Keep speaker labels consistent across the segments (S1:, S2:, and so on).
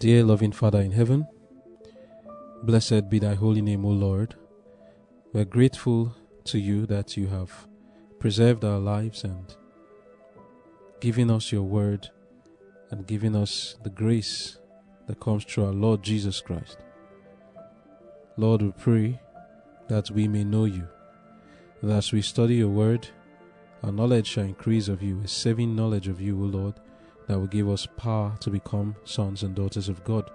S1: Dear loving Father in heaven, blessed be thy holy name, O Lord. We're grateful to you that you have preserved our lives and given us your word and given us the grace that comes through our Lord Jesus Christ. Lord, we pray that we may know you, that as we study your word, our knowledge shall increase of you, a saving knowledge of you, O Lord, that will give us power to become sons and daughters of God.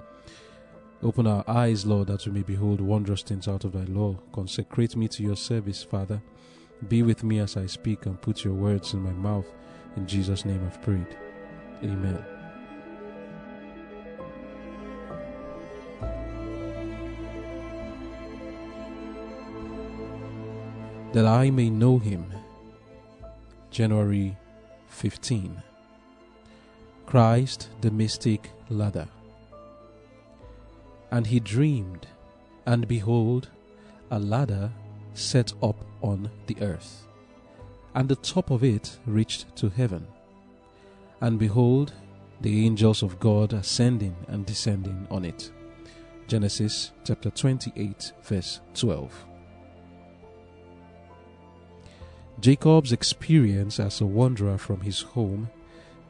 S1: Open our eyes, Lord, that we may behold wondrous things out of thy law. Consecrate me to your service, Father. Be with me as I speak and put your words in my mouth. In Jesus' name I've prayed. Amen. That I may know him. January 15. Christ the mystic ladder. And he dreamed, and behold, a ladder set up on the earth, and the top of it reached to heaven. And behold, the angels of God ascending and descending on it. Genesis chapter 28, verse 12. Jacob's experience as a wanderer from his home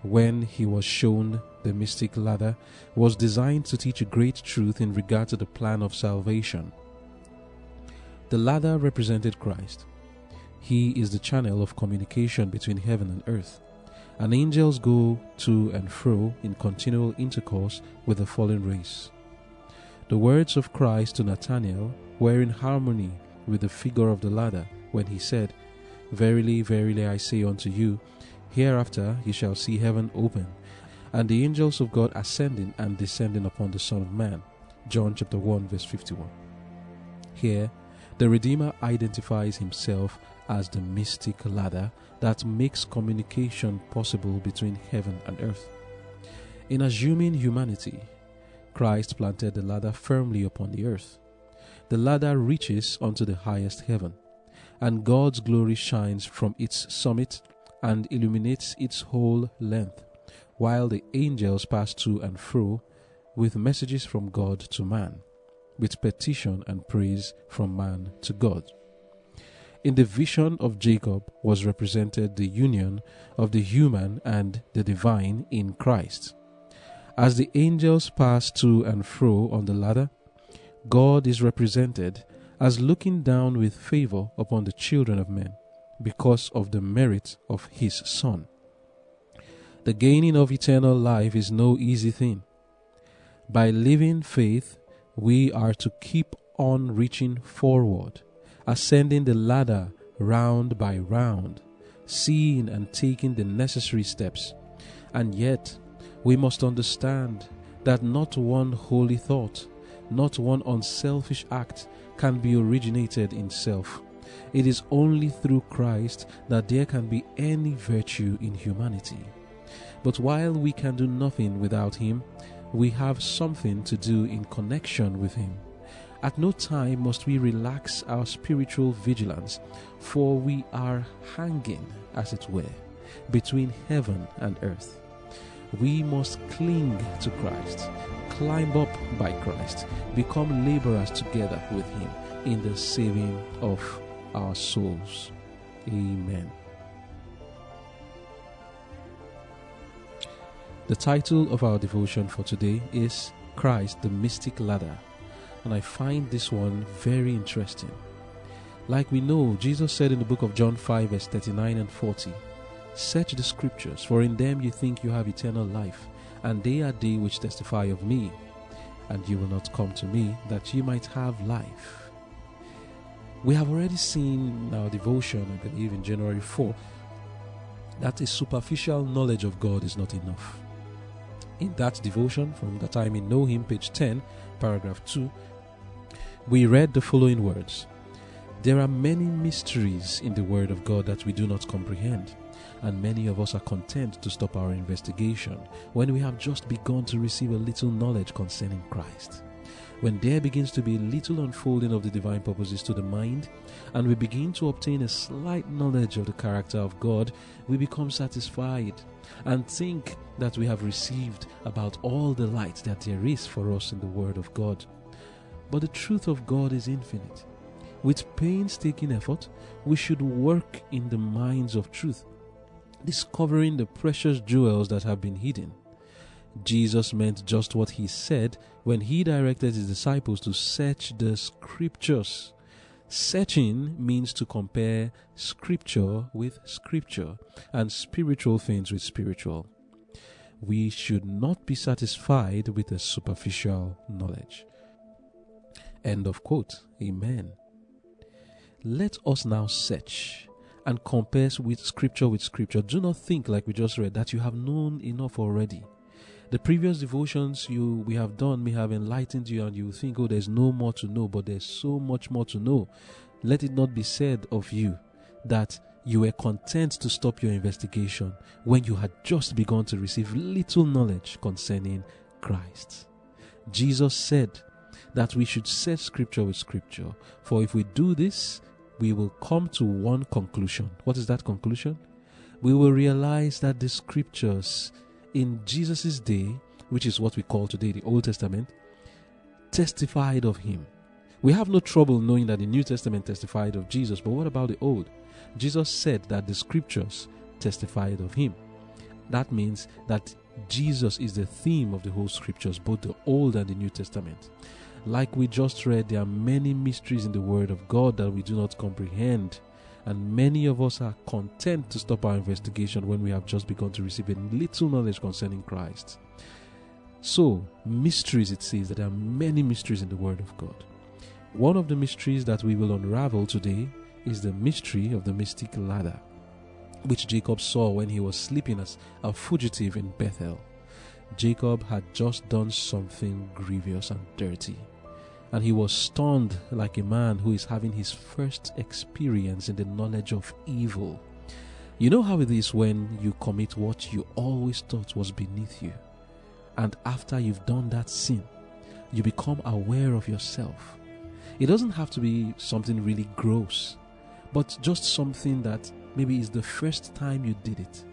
S1: when he was shown the mystic ladder was designed to teach a great truth in regard to the plan of salvation. The ladder represented Christ. He is the channel of communication between heaven and earth, and angels go to and fro in continual intercourse with the fallen race. The words of Christ to Nathanael were in harmony with the figure of the ladder when he said, Verily, verily, I say unto you, Hereafter ye shall see heaven open, and the angels of God ascending and descending upon the Son of Man. John chapter 1, verse 51. Here, the Redeemer identifies himself as the mystic ladder that makes communication possible between heaven and earth. In assuming humanity, Christ planted the ladder firmly upon the earth. The ladder reaches unto the highest heaven, and God's glory shines from its summit and illuminates its whole length, while the angels pass to and fro with messages from God to man, with petition and praise from man to God. In the vision of Jacob was represented the union of the human and the divine in Christ. As the angels pass to and fro on the ladder, God is represented as looking down with favor upon the children of men because of the merit of his Son. The gaining of eternal life is no easy thing. By living faith, we are to keep on reaching forward, ascending the ladder round by round, seeing and taking the necessary steps. And yet, we must understand that not one holy thought, not one unselfish act can be originated in self. It is only through Christ that there can be any virtue in humanity. But while we can do nothing without Him, we have something to do in connection with Him. At no time must we relax our spiritual vigilance, for we are hanging, as it were, between heaven and earth. We must cling to Christ, climb up by Christ, become laborers together with Him in the saving of our souls. Amen. The title of our devotion for today is Christ the Mystic Ladder, and I find this one very interesting. Like we know, Jesus said in the book of John 5, verse 39 and 40, Search the scriptures, for in them you think you have eternal life, and they are they which testify of me. And you will not come to me that you might have life. We have already seen our devotion, I believe, in January 4, that a superficial knowledge of God is not enough. In that devotion, from That I May Know Him, page 10, paragraph 2, we read the following words There are many mysteries in the Word of God that we do not comprehend, and many of us are content to stop our investigation when we have just begun to receive a little knowledge concerning Christ. When there begins to be little unfolding of the divine purposes to the mind, and we begin to obtain a slight knowledge of the character of God, we become satisfied and think that we have received about all the light that there is for us in the Word of God. But the truth of God is infinite. With painstaking effort, we should work in the mines of truth, discovering the precious jewels that have been hidden. Jesus meant just what he said when he directed his disciples to search the scriptures. Searching means to compare scripture with scripture and spiritual things with spiritual. We should not be satisfied with a superficial knowledge. End of quote. Amen. Let us now search and compare with scripture with scripture. Do not think like we just read that you have known enough already. The previous devotions you we have done may have enlightened you, and you think, oh, there's no more to know, but there's so much more to know. Let it not be said of you that you were content to stop your investigation when you had just begun to receive little knowledge concerning Christ. Jesus said that we should set scripture with scripture, for if we do this, we will come to one conclusion. What is that conclusion? We will realize that the scriptures in Jesus' day, which is what we call today the Old Testament, testified of him. We have no trouble knowing that the New Testament testified of Jesus, but what about the Old? Jesus said that the scriptures testified of him. That means that Jesus is the theme of the whole scriptures, both the Old and the New Testament. Like we just read, there are many mysteries in the Word of God that we do not comprehend and many of us are content to stop our investigation when we have just begun to receive a little knowledge concerning Christ. So, mysteries, it says that there are many mysteries in the Word of God. One of the mysteries that we will unravel today is the mystery of the mystic ladder, which Jacob saw when he was sleeping as a fugitive in Bethel. Jacob had just done something grievous and dirty and he was stunned like a man who is having his first experience in the knowledge of evil. You know how it is when you commit what you always thought was beneath you, and after you've done that sin, you become aware of yourself. It doesn't have to be something really gross, but just something that maybe is the first time you did it.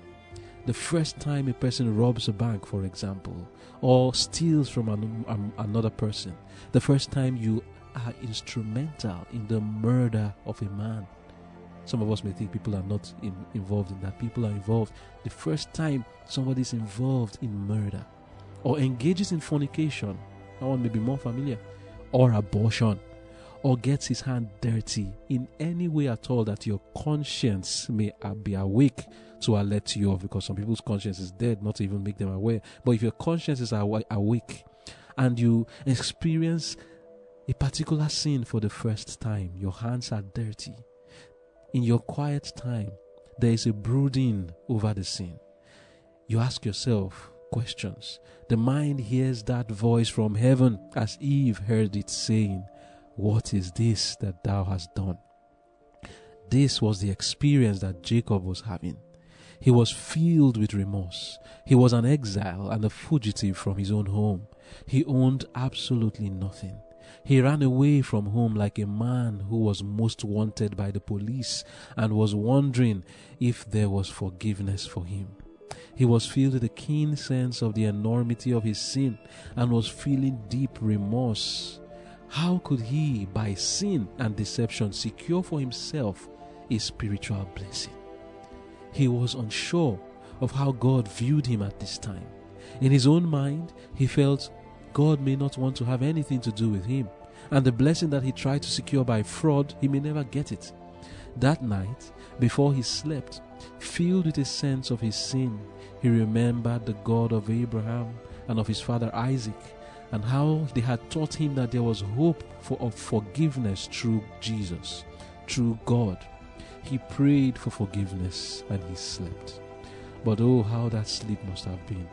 S1: The first time a person robs a bank, for example, or steals from an, um, another person, the first time you are instrumental in the murder of a man. Some of us may think people are not in, involved in that. People are involved. The first time somebody is involved in murder or engages in fornication, that one may be more familiar, or abortion, or gets his hand dirty in any way at all that your conscience may uh, be awake to alert you of because some people's conscience is dead, not to even make them aware. But if your conscience is awake and you experience a particular sin for the first time, your hands are dirty. In your quiet time, there is a brooding over the sin. You ask yourself questions. The mind hears that voice from heaven as Eve heard it saying, What is this that thou hast done? This was the experience that Jacob was having. He was filled with remorse. He was an exile and a fugitive from his own home. He owned absolutely nothing. He ran away from home like a man who was most wanted by the police and was wondering if there was forgiveness for him. He was filled with a keen sense of the enormity of his sin and was feeling deep remorse. How could he, by sin and deception, secure for himself a spiritual blessing? He was unsure of how God viewed him at this time. In his own mind, he felt God may not want to have anything to do with him, and the blessing that he tried to secure by fraud, he may never get it. That night, before he slept, filled with a sense of his sin, he remembered the God of Abraham and of his father Isaac, and how they had taught him that there was hope for of forgiveness through Jesus, through God. He prayed for forgiveness and he slept. But oh, how that sleep must have been.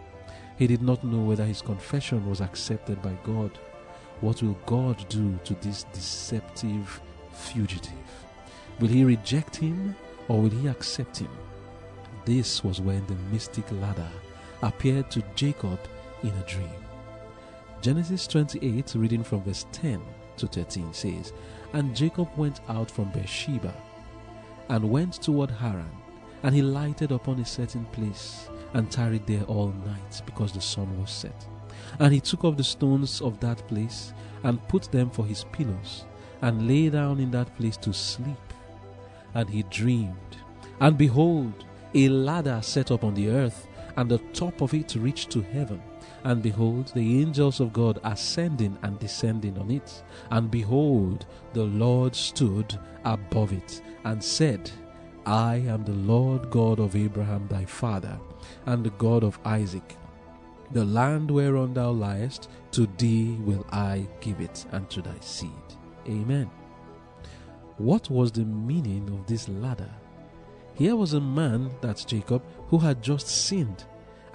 S1: He did not know whether his confession was accepted by God. What will God do to this deceptive fugitive? Will he reject him or will he accept him? This was when the mystic ladder appeared to Jacob in a dream. Genesis 28, reading from verse 10 to 13, says, And Jacob went out from Beersheba and went toward Haran, and he lighted upon a certain place and tarried there all night because the sun was set. And he took off the stones of that place and put them for his pillows and lay down in that place to sleep. And he dreamed, and behold, a ladder set up on the earth, and the top of it reached to heaven. And behold, the angels of God ascending and descending on it. And behold, the Lord stood above it and said, I am the Lord God of Abraham thy father, and the God of Isaac. The land whereon thou liest, to thee will I give it, and to thy seed. Amen. What was the meaning of this ladder? Here was a man, that's Jacob, who had just sinned,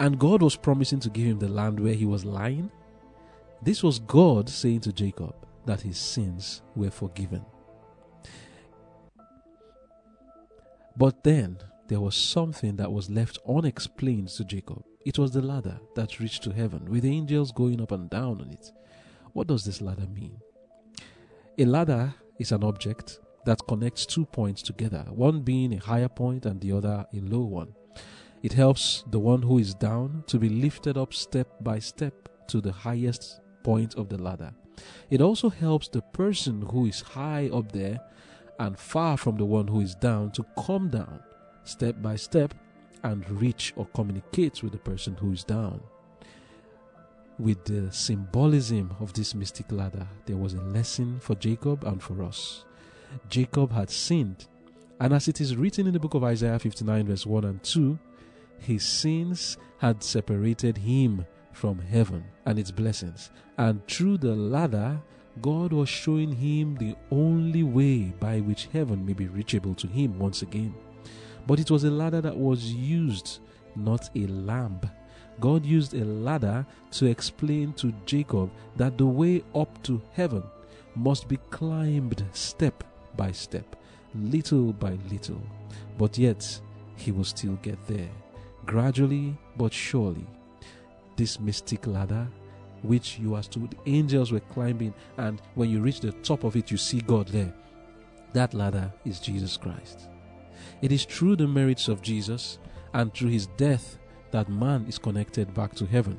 S1: and God was promising to give him the land where he was lying. This was God saying to Jacob that his sins were forgiven. But then there was something that was left unexplained to Jacob. It was the ladder that reached to heaven, with angels going up and down on it. What does this ladder mean? A ladder is an object that connects two points together, one being a higher point and the other a low one. It helps the one who is down to be lifted up step by step to the highest point of the ladder. It also helps the person who is high up there and far from the one who is down to come down step by step and reach or communicate with the person who is down. With the symbolism of this mystic ladder, there was a lesson for Jacob and for us. Jacob had sinned, and as it is written in the book of Isaiah 59, verse 1 and 2, his sins had separated him from heaven and its blessings, and through the ladder, God was showing him the only way by which heaven may be reachable to him once again. But it was a ladder that was used, not a lamp. God used a ladder to explain to Jacob that the way up to heaven must be climbed step by step, little by little. But yet, he will still get there, gradually but surely. This mystic ladder which you are told angels were climbing, and when you reach the top of it, you see God there. That ladder is Jesus Christ. It is through the merits of Jesus and through his death that man is connected back to heaven.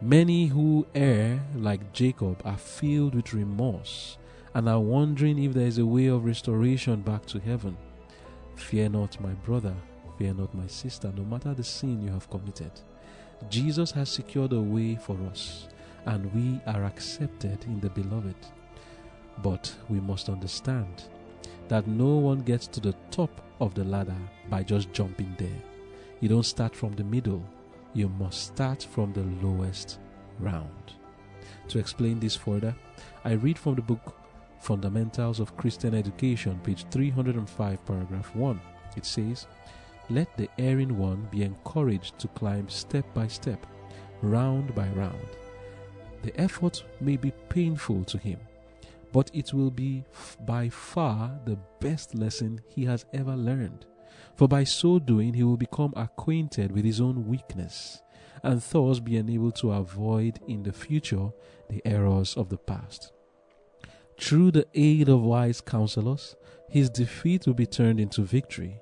S1: Many who err, like Jacob, are filled with remorse and are wondering if there is a way of restoration back to heaven. Fear not, my brother, fear not, my sister, no matter the sin you have committed. Jesus has secured a way for us, and we are accepted in the beloved. But we must understand that no one gets to the top of the ladder by just jumping there. You don't start from the middle, you must start from the lowest round. To explain this further, I read from the book Fundamentals of Christian Education, page 305, paragraph 1. It says, let the erring one be encouraged to climb step by step, round by round. The effort may be painful to him, but it will be by far the best lesson he has ever learned. For by so doing, he will become acquainted with his own weakness and thus be enabled to avoid in the future the errors of the past. Through the aid of wise counselors, his defeat will be turned into victory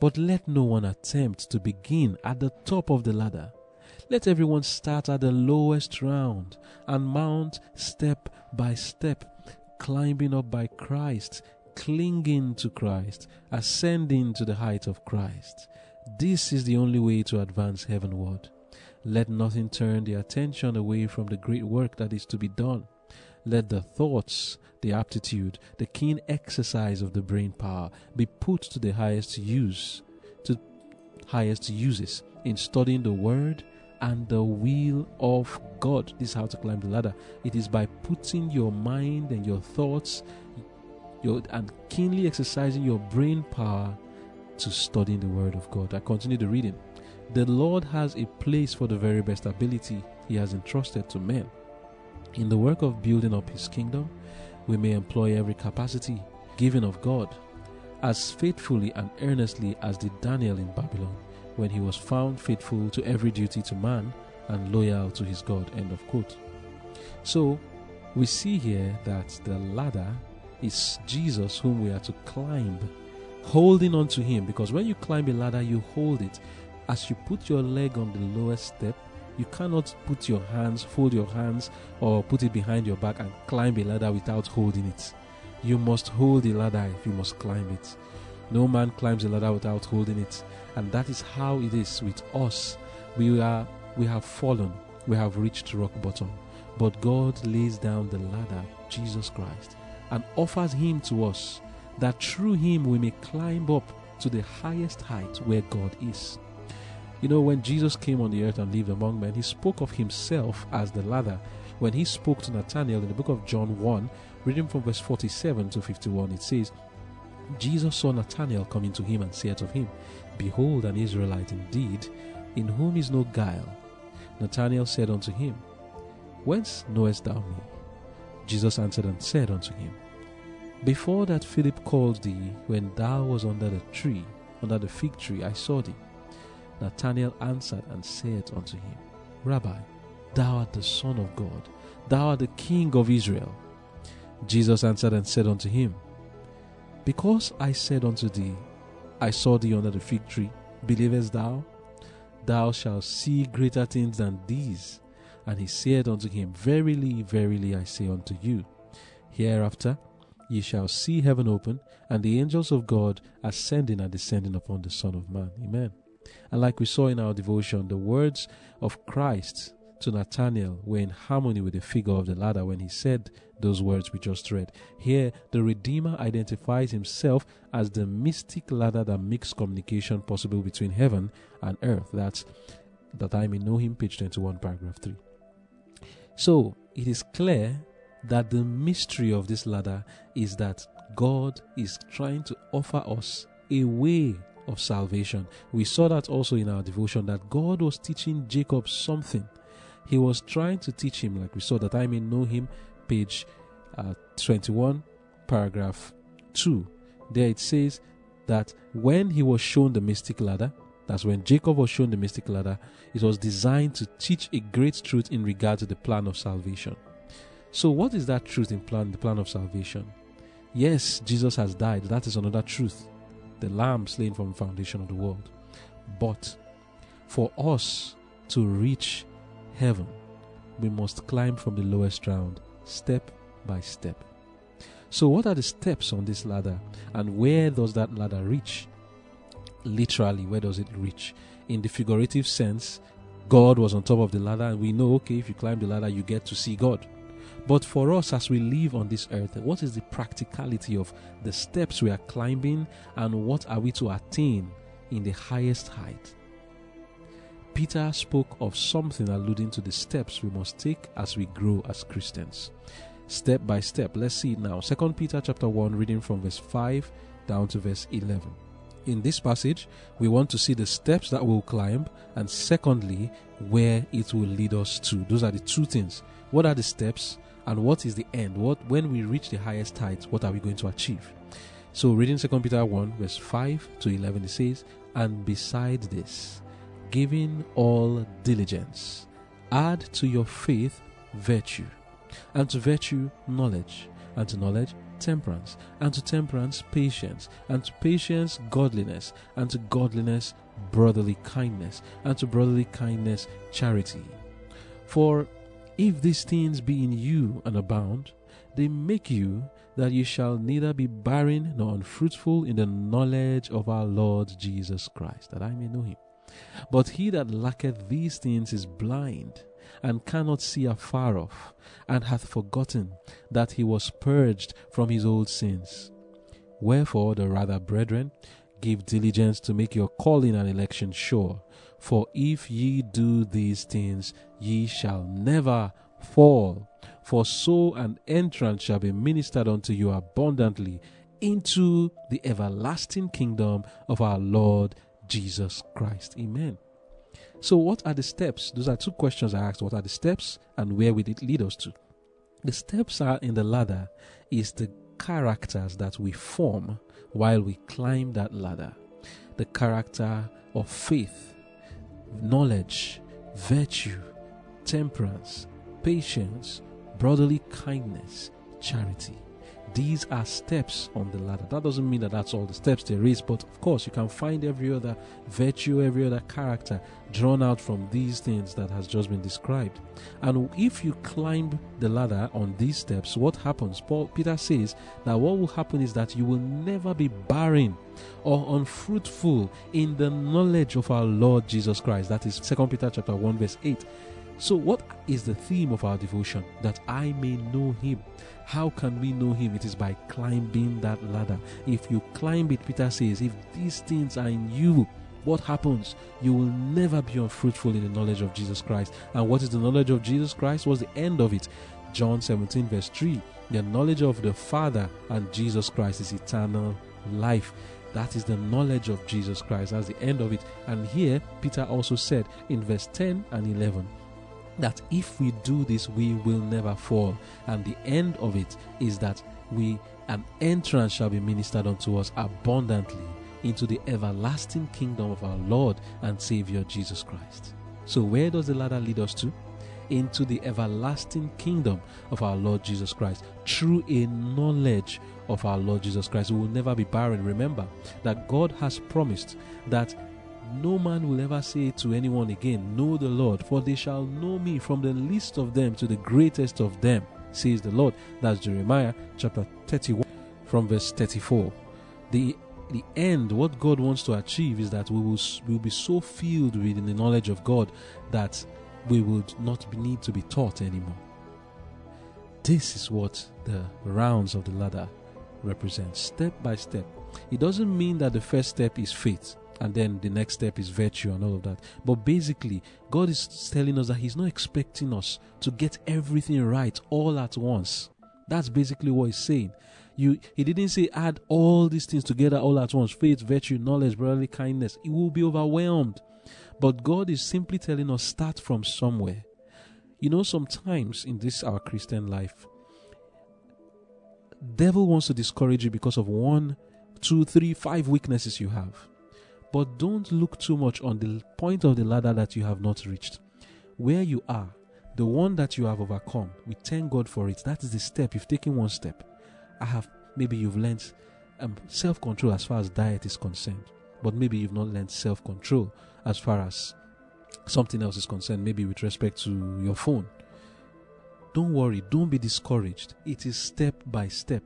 S1: but let no one attempt to begin at the top of the ladder. Let everyone start at the lowest round and mount step by step, climbing up by Christ, clinging to Christ, ascending to the height of Christ. This is the only way to advance heavenward. Let nothing turn the attention away from the great work that is to be done. Let the thoughts, the aptitude, the keen exercise of the brain power be put to the highest use, to highest uses in studying the word and the will of God. This is how to climb the ladder. It is by putting your mind and your thoughts your, and keenly exercising your brain power to studying the word of God. I continue the reading. The Lord has a place for the very best ability He has entrusted to men. In the work of building up His kingdom, we may employ every capacity given of God as faithfully and earnestly as did Daniel in Babylon when he was found faithful to every duty to man and loyal to his God. End of quote. So we see here that the ladder is Jesus whom we are to climb, holding on to him. Because when you climb a ladder, you hold it. As you put your leg on the lowest step, you cannot put your hands, fold your hands, or put it behind your back and climb a ladder without holding it. You must hold the ladder if you must climb it. No man climbs a ladder without holding it. And that is how it is with us. We are we have fallen. We have reached rock bottom. But God lays down the ladder, Jesus Christ, and offers him to us that through him we may climb up to the highest height where God is. You know, when Jesus came on the earth and lived among men, he spoke of himself as the ladder. When he spoke to Nathanael in the book of John 1, reading from verse 47 to 51, it says, Jesus saw Nathanael coming to him and said of him, Behold, an Israelite indeed, in whom is no guile. Nathanael said unto him, Whence knowest thou me? Jesus answered and said unto him, Before that Philip called thee, when thou was under the tree, under the fig tree, I saw thee. Nathanael answered and said unto him, Rabbi, thou art the Son of God, thou art the King of Israel. Jesus answered and said unto him, Because I said unto thee, I saw thee under the fig tree, believest thou? Thou shalt see greater things than these. And he said unto him, Verily, verily, I say unto you, hereafter ye shall see heaven open, and the angels of God ascending and descending upon the Son of Man. Amen. And like we saw in our devotion, the words of Christ to Nathanael were in harmony with the figure of the ladder when he said those words we just read. Here, the Redeemer identifies himself as the mystic ladder that makes communication possible between heaven and earth. That's that I may know him, page 21, paragraph 3. So, it is clear that the mystery of this ladder is that God is trying to offer us a way of salvation. We saw that also in our devotion that God was teaching Jacob something. He was trying to teach him, like we saw, that I may know him, page uh, 21, paragraph 2. There it says that when he was shown the mystic ladder, that's when Jacob was shown the mystic ladder, it was designed to teach a great truth in regard to the plan of salvation. So, what is that truth in plan, the plan of salvation? Yes, Jesus has died. That is another truth the lamb slain from the foundation of the world. But for us to reach heaven, we must climb from the lowest round, step by step. So, what are the steps on this ladder, and where does that ladder reach? Literally, where does it reach? In the figurative sense, God was on top of the ladder, and we know, okay, if you climb the ladder, you get to see God. But for us, as we live on this earth, what is the practicality of the steps we are climbing and what are we to attain in the highest height? Peter spoke of something alluding to the steps we must take as we grow as Christians. Step by step. Let's see it now. 2 Peter chapter 1 reading from verse 5 down to verse 11. In this passage, we want to see the steps that we'll climb and secondly, where it will lead us to. Those are the two things. What are the steps and what is the end? What when we reach the highest height, what are we going to achieve? So reading 2 Peter 1 verse 5 to 11 it says, "And beside this, giving all diligence, add to your faith virtue, and to virtue knowledge, and to knowledge temperance, and to temperance patience, and to patience godliness, and to godliness brotherly kindness, and to brotherly kindness charity. For if these things be in you and abound, they make you that you shall neither be barren nor unfruitful in the knowledge of our Lord Jesus Christ, that I may know him. But he that lacketh these things is blind, and cannot see afar off, and hath forgotten that he was purged from his old sins. Wherefore, the rather, brethren, give diligence to make your calling and election sure. For if ye do these things, ye shall never fall. For so an entrance shall be ministered unto you abundantly into the everlasting kingdom of our Lord Jesus Christ. Amen. So, what are the steps? Those are two questions I asked. What are the steps and where will it lead us to? The steps are in the ladder is the characters that we form while we climb that ladder. The character of faith, knowledge, virtue, temperance, patience, brotherly kindness, charity. These are steps on the ladder. That doesn't mean that that's all the steps there is, but of course, you can find every other virtue, every other character drawn out from these things that has just been described. And if you climb the ladder on these steps, what happens? Paul Peter says that what will happen is that you will never be barren or unfruitful in the knowledge of our Lord Jesus Christ. That is 2 Peter chapter 1 verse 8. So what is the theme of our devotion? That I may know him. How can we know him? It is by climbing that ladder. If you climb it, Peter says, if these things are in you, what happens? You will never be unfruitful in the knowledge of Jesus Christ. And what is the knowledge of Jesus Christ? What's the end of it? John 17, verse 3. The knowledge of the Father and Jesus Christ is eternal life. That is the knowledge of Jesus Christ. That's the end of it. And here, Peter also said in verse 10 and 11 that if we do this, we will never fall. And the end of it is that we an entrance shall be ministered unto us abundantly into the everlasting kingdom of our Lord and Savior Jesus Christ. So, where does the ladder lead us to? Into the everlasting kingdom of our Lord Jesus Christ through a knowledge of our Lord Jesus Christ. We will never be barren. Remember that God has promised that no man will ever say to anyone again, Know the Lord, for they shall know me from the least of them to the greatest of them, says the Lord. That's Jeremiah chapter 31 from verse 34. The the end, what God wants to achieve is that we will, we will be so filled with the knowledge of God that we would not need to be taught anymore. This is what the rounds of the ladder represent, step by step. It doesn't mean that the first step is faith and then the next step is virtue and all of that. But basically, God is telling us that He's not expecting us to get everything right all at once. That's basically what He's saying. You, he didn't say add all these things together all at once faith, virtue, knowledge, brotherly kindness. It will be overwhelmed. But God is simply telling us start from somewhere. You know, sometimes in this our Christian life, devil wants to discourage you because of one, two, three, five weaknesses you have. But don't look too much on the point of the ladder that you have not reached. Where you are, the one that you have overcome, we thank God for it. That is the step. You've taken one step. I have maybe you've learned um, self control as far as diet is concerned, but maybe you've not learned self control as far as something else is concerned, maybe with respect to your phone. Don't worry, don't be discouraged. It is step by step.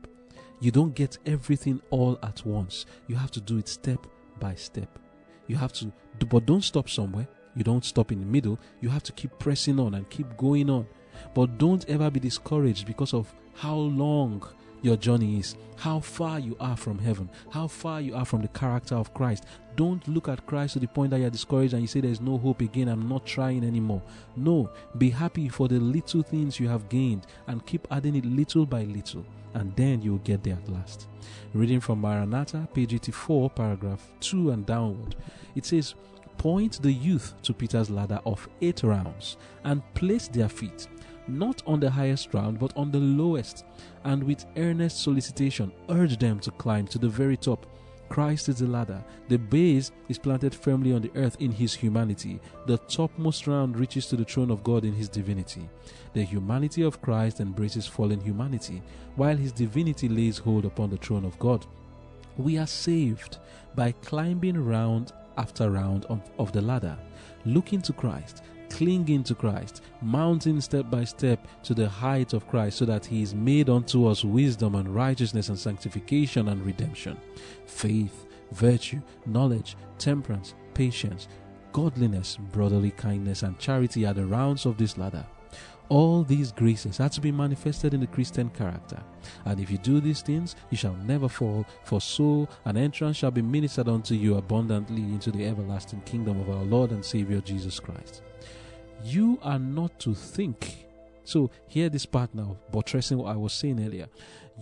S1: You don't get everything all at once. You have to do it step by step. You have to, but don't stop somewhere. You don't stop in the middle. You have to keep pressing on and keep going on. But don't ever be discouraged because of how long your journey is, how far you are from heaven, how far you are from the character of Christ. Don't look at Christ to the point that you're discouraged and you say there's no hope again, I'm not trying anymore. No, be happy for the little things you have gained and keep adding it little by little, and then you'll get there at last. Reading from Maranatha, page 84, paragraph 2 and downward, it says, Point the youth to Peter's ladder of eight rounds and place their feet not on the highest round, but on the lowest, and with earnest solicitation urge them to climb to the very top. Christ is the ladder. The base is planted firmly on the earth in his humanity. The topmost round reaches to the throne of God in his divinity. The humanity of Christ embraces fallen humanity, while his divinity lays hold upon the throne of God. We are saved by climbing round after round of, the ladder, looking to Christ, clinging to Christ, mounting step by step to the height of Christ, so that He is made unto us wisdom and righteousness and sanctification and redemption, faith, virtue, knowledge, temperance, patience, godliness, brotherly kindness, and charity are the rounds of this ladder. All these graces are to be manifested in the Christian character. And if you do these things, you shall never fall, for so an entrance shall be ministered unto you abundantly into the everlasting kingdom of our Lord and Savior Jesus Christ. You are not to think. So, hear this part now, buttressing what I was saying earlier.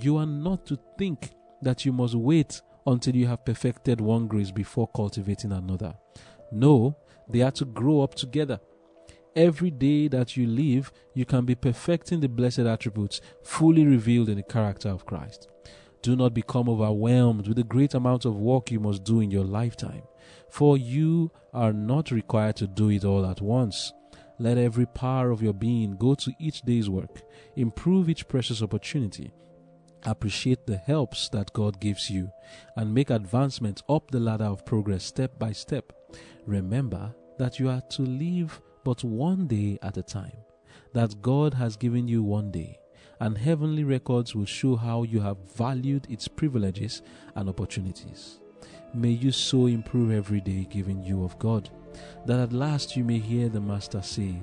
S1: You are not to think that you must wait until you have perfected one grace before cultivating another. No, they are to grow up together. Every day that you live, you can be perfecting the blessed attributes fully revealed in the character of Christ. Do not become overwhelmed with the great amount of work you must do in your lifetime, for you are not required to do it all at once. Let every power of your being go to each day's work. Improve each precious opportunity. Appreciate the helps that God gives you and make advancement up the ladder of progress step by step. Remember that you are to live but one day at a time, that God has given you one day, and heavenly records will show how you have valued its privileges and opportunities. May you so improve every day given you of God, that at last you may hear the Master say,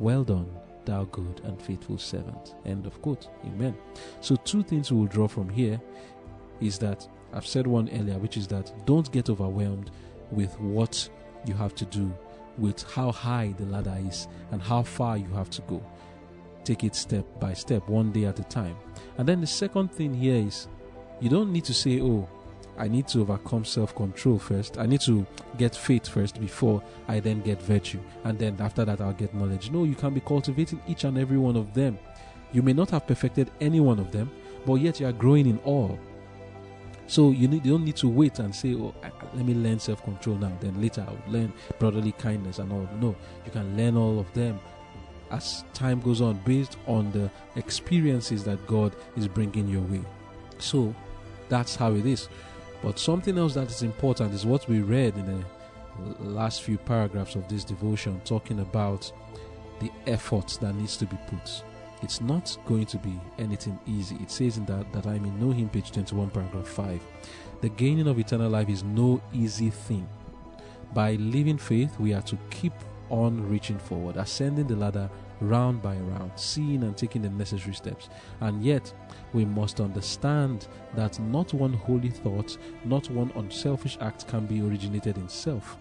S1: Well done, thou good and faithful servant. End of quote. Amen. So, two things we will draw from here is that I've said one earlier, which is that don't get overwhelmed with what you have to do, with how high the ladder is, and how far you have to go. Take it step by step, one day at a time. And then the second thing here is you don't need to say, Oh, I need to overcome self control first. I need to get faith first before I then get virtue. And then after that, I'll get knowledge. No, you can be cultivating each and every one of them. You may not have perfected any one of them, but yet you are growing in all. So you, need, you don't need to wait and say, "Oh, let me learn self-control now." Then later I'll learn brotherly kindness and all. No, you can learn all of them as time goes on, based on the experiences that God is bringing your way. So that's how it is. But something else that is important is what we read in the last few paragraphs of this devotion, talking about the effort that needs to be put. It's not going to be anything easy. It says in that that I may know him, page 21, paragraph 5. The gaining of eternal life is no easy thing. By living faith, we are to keep on reaching forward, ascending the ladder round by round, seeing and taking the necessary steps. And yet, we must understand that not one holy thought, not one unselfish act can be originated in self.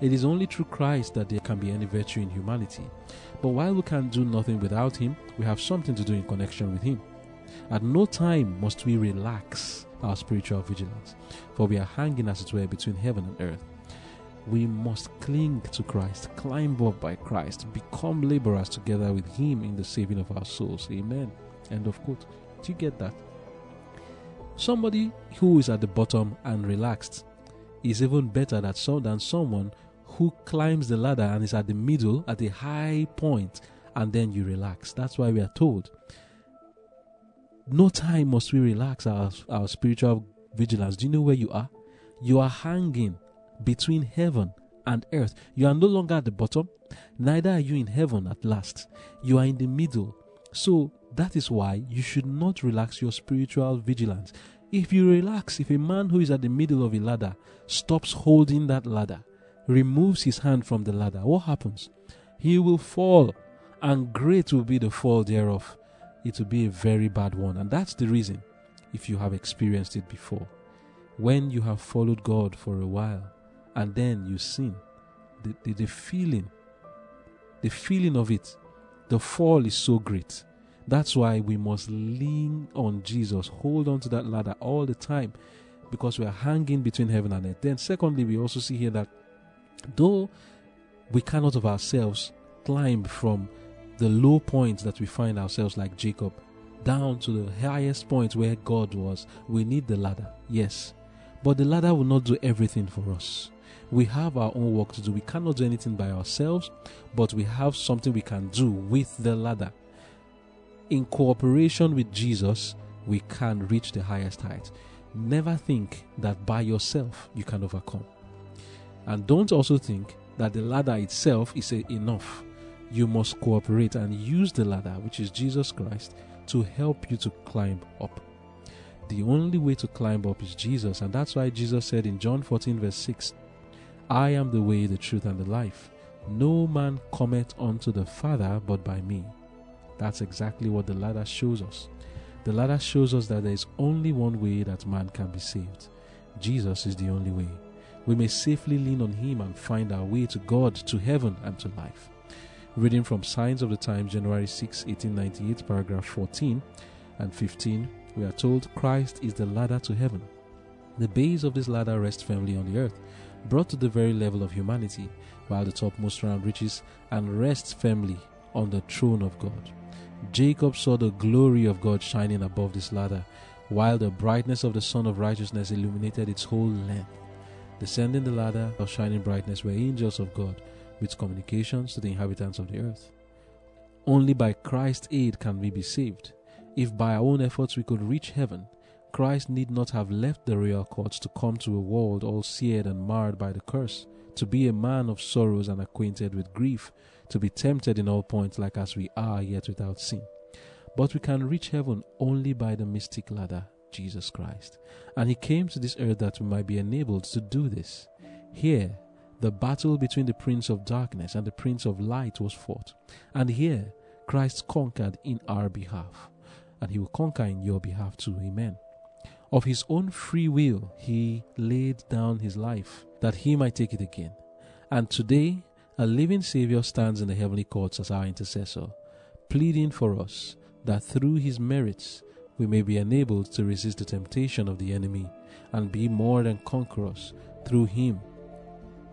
S1: It is only through Christ that there can be any virtue in humanity. But while we can do nothing without Him, we have something to do in connection with Him. At no time must we relax our spiritual vigilance, for we are hanging, as it were, between heaven and earth. We must cling to Christ, climb up by Christ, become laborers together with Him in the saving of our souls. Amen. End of quote. Do you get that? Somebody who is at the bottom and relaxed is even better that so than someone who climbs the ladder and is at the middle at a high point and then you relax. That's why we are told. No time must we relax our, our spiritual vigilance. Do you know where you are? You are hanging between heaven and earth. You are no longer at the bottom, neither are you in heaven at last. You are in the middle. So that is why you should not relax your spiritual vigilance. If you relax, if a man who is at the middle of a ladder stops holding that ladder, removes his hand from the ladder, what happens? He will fall, and great will be the fall thereof. It will be a very bad one. And that's the reason, if you have experienced it before. When you have followed God for a while, and then you sin, the, the, the feeling, the feeling of it, the fall is so great. That's why we must lean on Jesus, hold on to that ladder all the time because we are hanging between heaven and earth. Then, secondly, we also see here that though we cannot of ourselves climb from the low point that we find ourselves, like Jacob, down to the highest point where God was, we need the ladder, yes. But the ladder will not do everything for us. We have our own work to do. We cannot do anything by ourselves, but we have something we can do with the ladder. In cooperation with Jesus, we can reach the highest height. Never think that by yourself you can overcome. And don't also think that the ladder itself is enough. You must cooperate and use the ladder, which is Jesus Christ, to help you to climb up. The only way to climb up is Jesus, and that's why Jesus said in John 14, verse 6, I am the way, the truth, and the life. No man cometh unto the Father but by me. That's exactly what the ladder shows us. The ladder shows us that there is only one way that man can be saved. Jesus is the only way. We may safely lean on him and find our way to God, to heaven, and to life. Reading from Signs of the Times, January 6, 1898, paragraph 14 and 15, we are told Christ is the ladder to heaven. The base of this ladder rests firmly on the earth, brought to the very level of humanity, while the topmost round reaches and rests firmly on the throne of God. Jacob saw the glory of God shining above this ladder, while the brightness of the Sun of Righteousness illuminated its whole length. Descending the ladder of shining brightness were angels of God, with communications to the inhabitants of the earth. Only by Christ's aid can we be saved. If by our own efforts we could reach heaven, Christ need not have left the royal courts to come to a world all seared and marred by the curse, to be a man of sorrows and acquainted with grief, to be tempted in all points like as we are, yet without sin. But we can reach heaven only by the mystic ladder, Jesus Christ. And he came to this earth that we might be enabled to do this. Here, the battle between the prince of darkness and the prince of light was fought. And here, Christ conquered in our behalf. And he will conquer in your behalf too. Amen. Of his own free will, he laid down his life that he might take it again. And today, a living Savior stands in the heavenly courts as our intercessor, pleading for us that through his merits we may be enabled to resist the temptation of the enemy and be more than conquerors through him.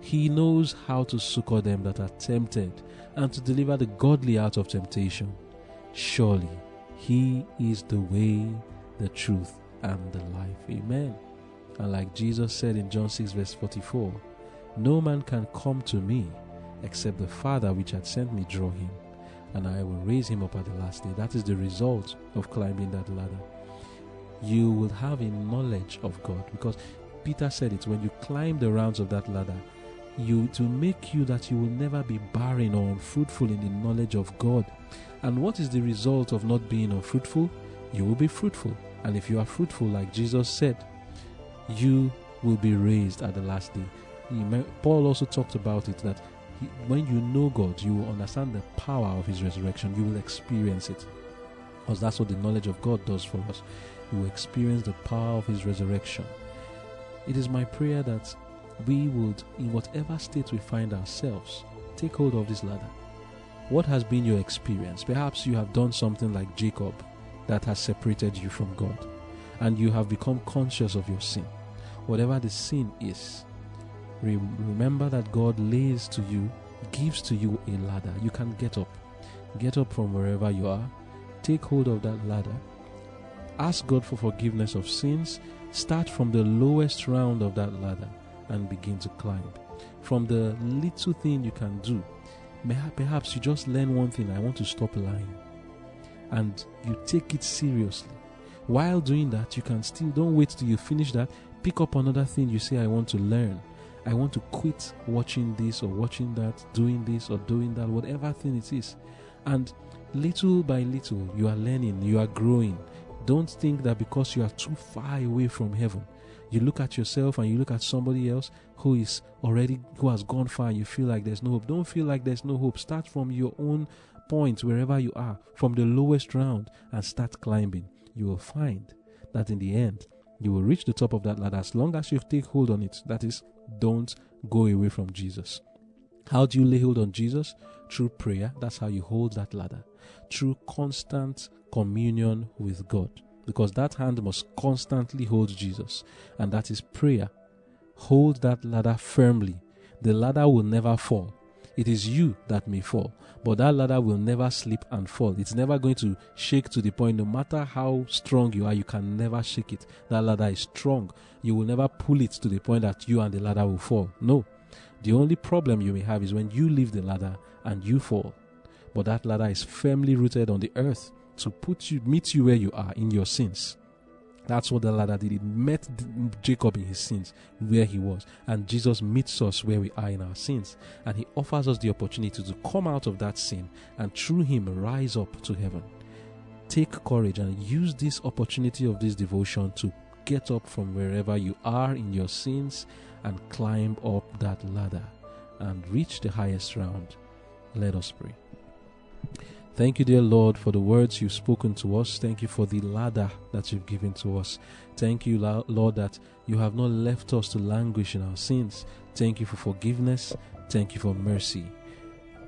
S1: He knows how to succor them that are tempted and to deliver the godly out of temptation. Surely he is the way, the truth, and the life. Amen. And like Jesus said in John 6, verse 44, no man can come to me except the Father which had sent me draw him, and I will raise him up at the last day. That is the result of climbing that ladder. You will have a knowledge of God because Peter said it when you climb the rounds of that ladder, you to make you that you will never be barren or unfruitful in the knowledge of God. And what is the result of not being unfruitful? You will be fruitful. And if you are fruitful, like Jesus said, you will be raised at the last day. Paul also talked about it that he, when you know God, you will understand the power of His resurrection. You will experience it. Because that's what the knowledge of God does for us. You will experience the power of His resurrection. It is my prayer that we would, in whatever state we find ourselves, take hold of this ladder. What has been your experience? Perhaps you have done something like Jacob that has separated you from God, and you have become conscious of your sin. Whatever the sin is, remember that God lays to you, gives to you a ladder. You can get up. Get up from wherever you are. Take hold of that ladder. Ask God for forgiveness of sins. Start from the lowest round of that ladder and begin to climb. From the little thing you can do, perhaps you just learn one thing I want to stop lying. And you take it seriously. While doing that, you can still, don't wait till you finish that, pick up another thing you say I want to learn I want to quit watching this or watching that, doing this or doing that, whatever thing it is. And little by little, you are learning, you are growing. Don't think that because you are too far away from heaven, you look at yourself and you look at somebody else who is already, who has gone far, and you feel like there's no hope. Don't feel like there's no hope. Start from your own point, wherever you are, from the lowest round, and start climbing. You will find that in the end, you will reach the top of that ladder as long as you take hold on it. That is, don't go away from Jesus. How do you lay hold on Jesus? Through prayer. That's how you hold that ladder. Through constant communion with God. Because that hand must constantly hold Jesus. And that is prayer. Hold that ladder firmly. The ladder will never fall. It is you that may fall, but that ladder will never slip and fall. It's never going to shake to the point, no matter how strong you are, you can never shake it. That ladder is strong. You will never pull it to the point that you and the ladder will fall. No. The only problem you may have is when you leave the ladder and you fall. But that ladder is firmly rooted on the earth to put you, meet you where you are in your sins. That's what the ladder did. It met Jacob in his sins, where he was. And Jesus meets us where we are in our sins. And he offers us the opportunity to come out of that sin and through him rise up to heaven. Take courage and use this opportunity of this devotion to get up from wherever you are in your sins and climb up that ladder and reach the highest round. Let us pray. Thank you, dear Lord, for the words you've spoken to us. Thank you for the ladder that you've given to us. Thank you, Lord, that you have not left us to languish in our sins. Thank you for forgiveness. Thank you for mercy.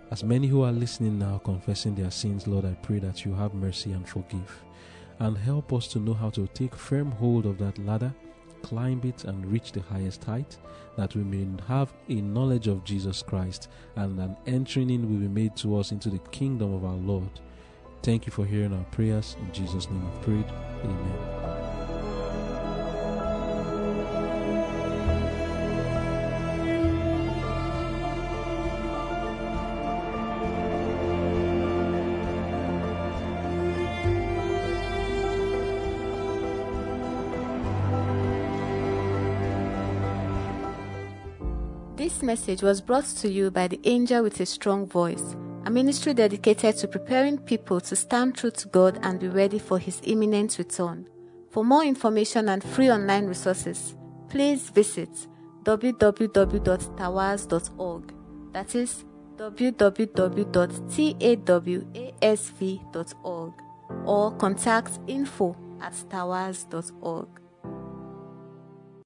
S1: As many who are listening now confessing their sins, Lord, I pray that you have mercy and forgive. And help us to know how to take firm hold of that ladder climb it and reach the highest height, that we may have a knowledge of Jesus Christ and an entering in will be made to us into the kingdom of our Lord. Thank you for hearing our prayers. In Jesus' name we prayed. Amen.
S2: Message was brought to you by the Angel with a Strong Voice, a ministry dedicated to preparing people to stand true to God and be ready for His imminent return. For more information and free online resources, please visit www.tawasv.org. That is www.tawasv.org or contact info at tawasv.org.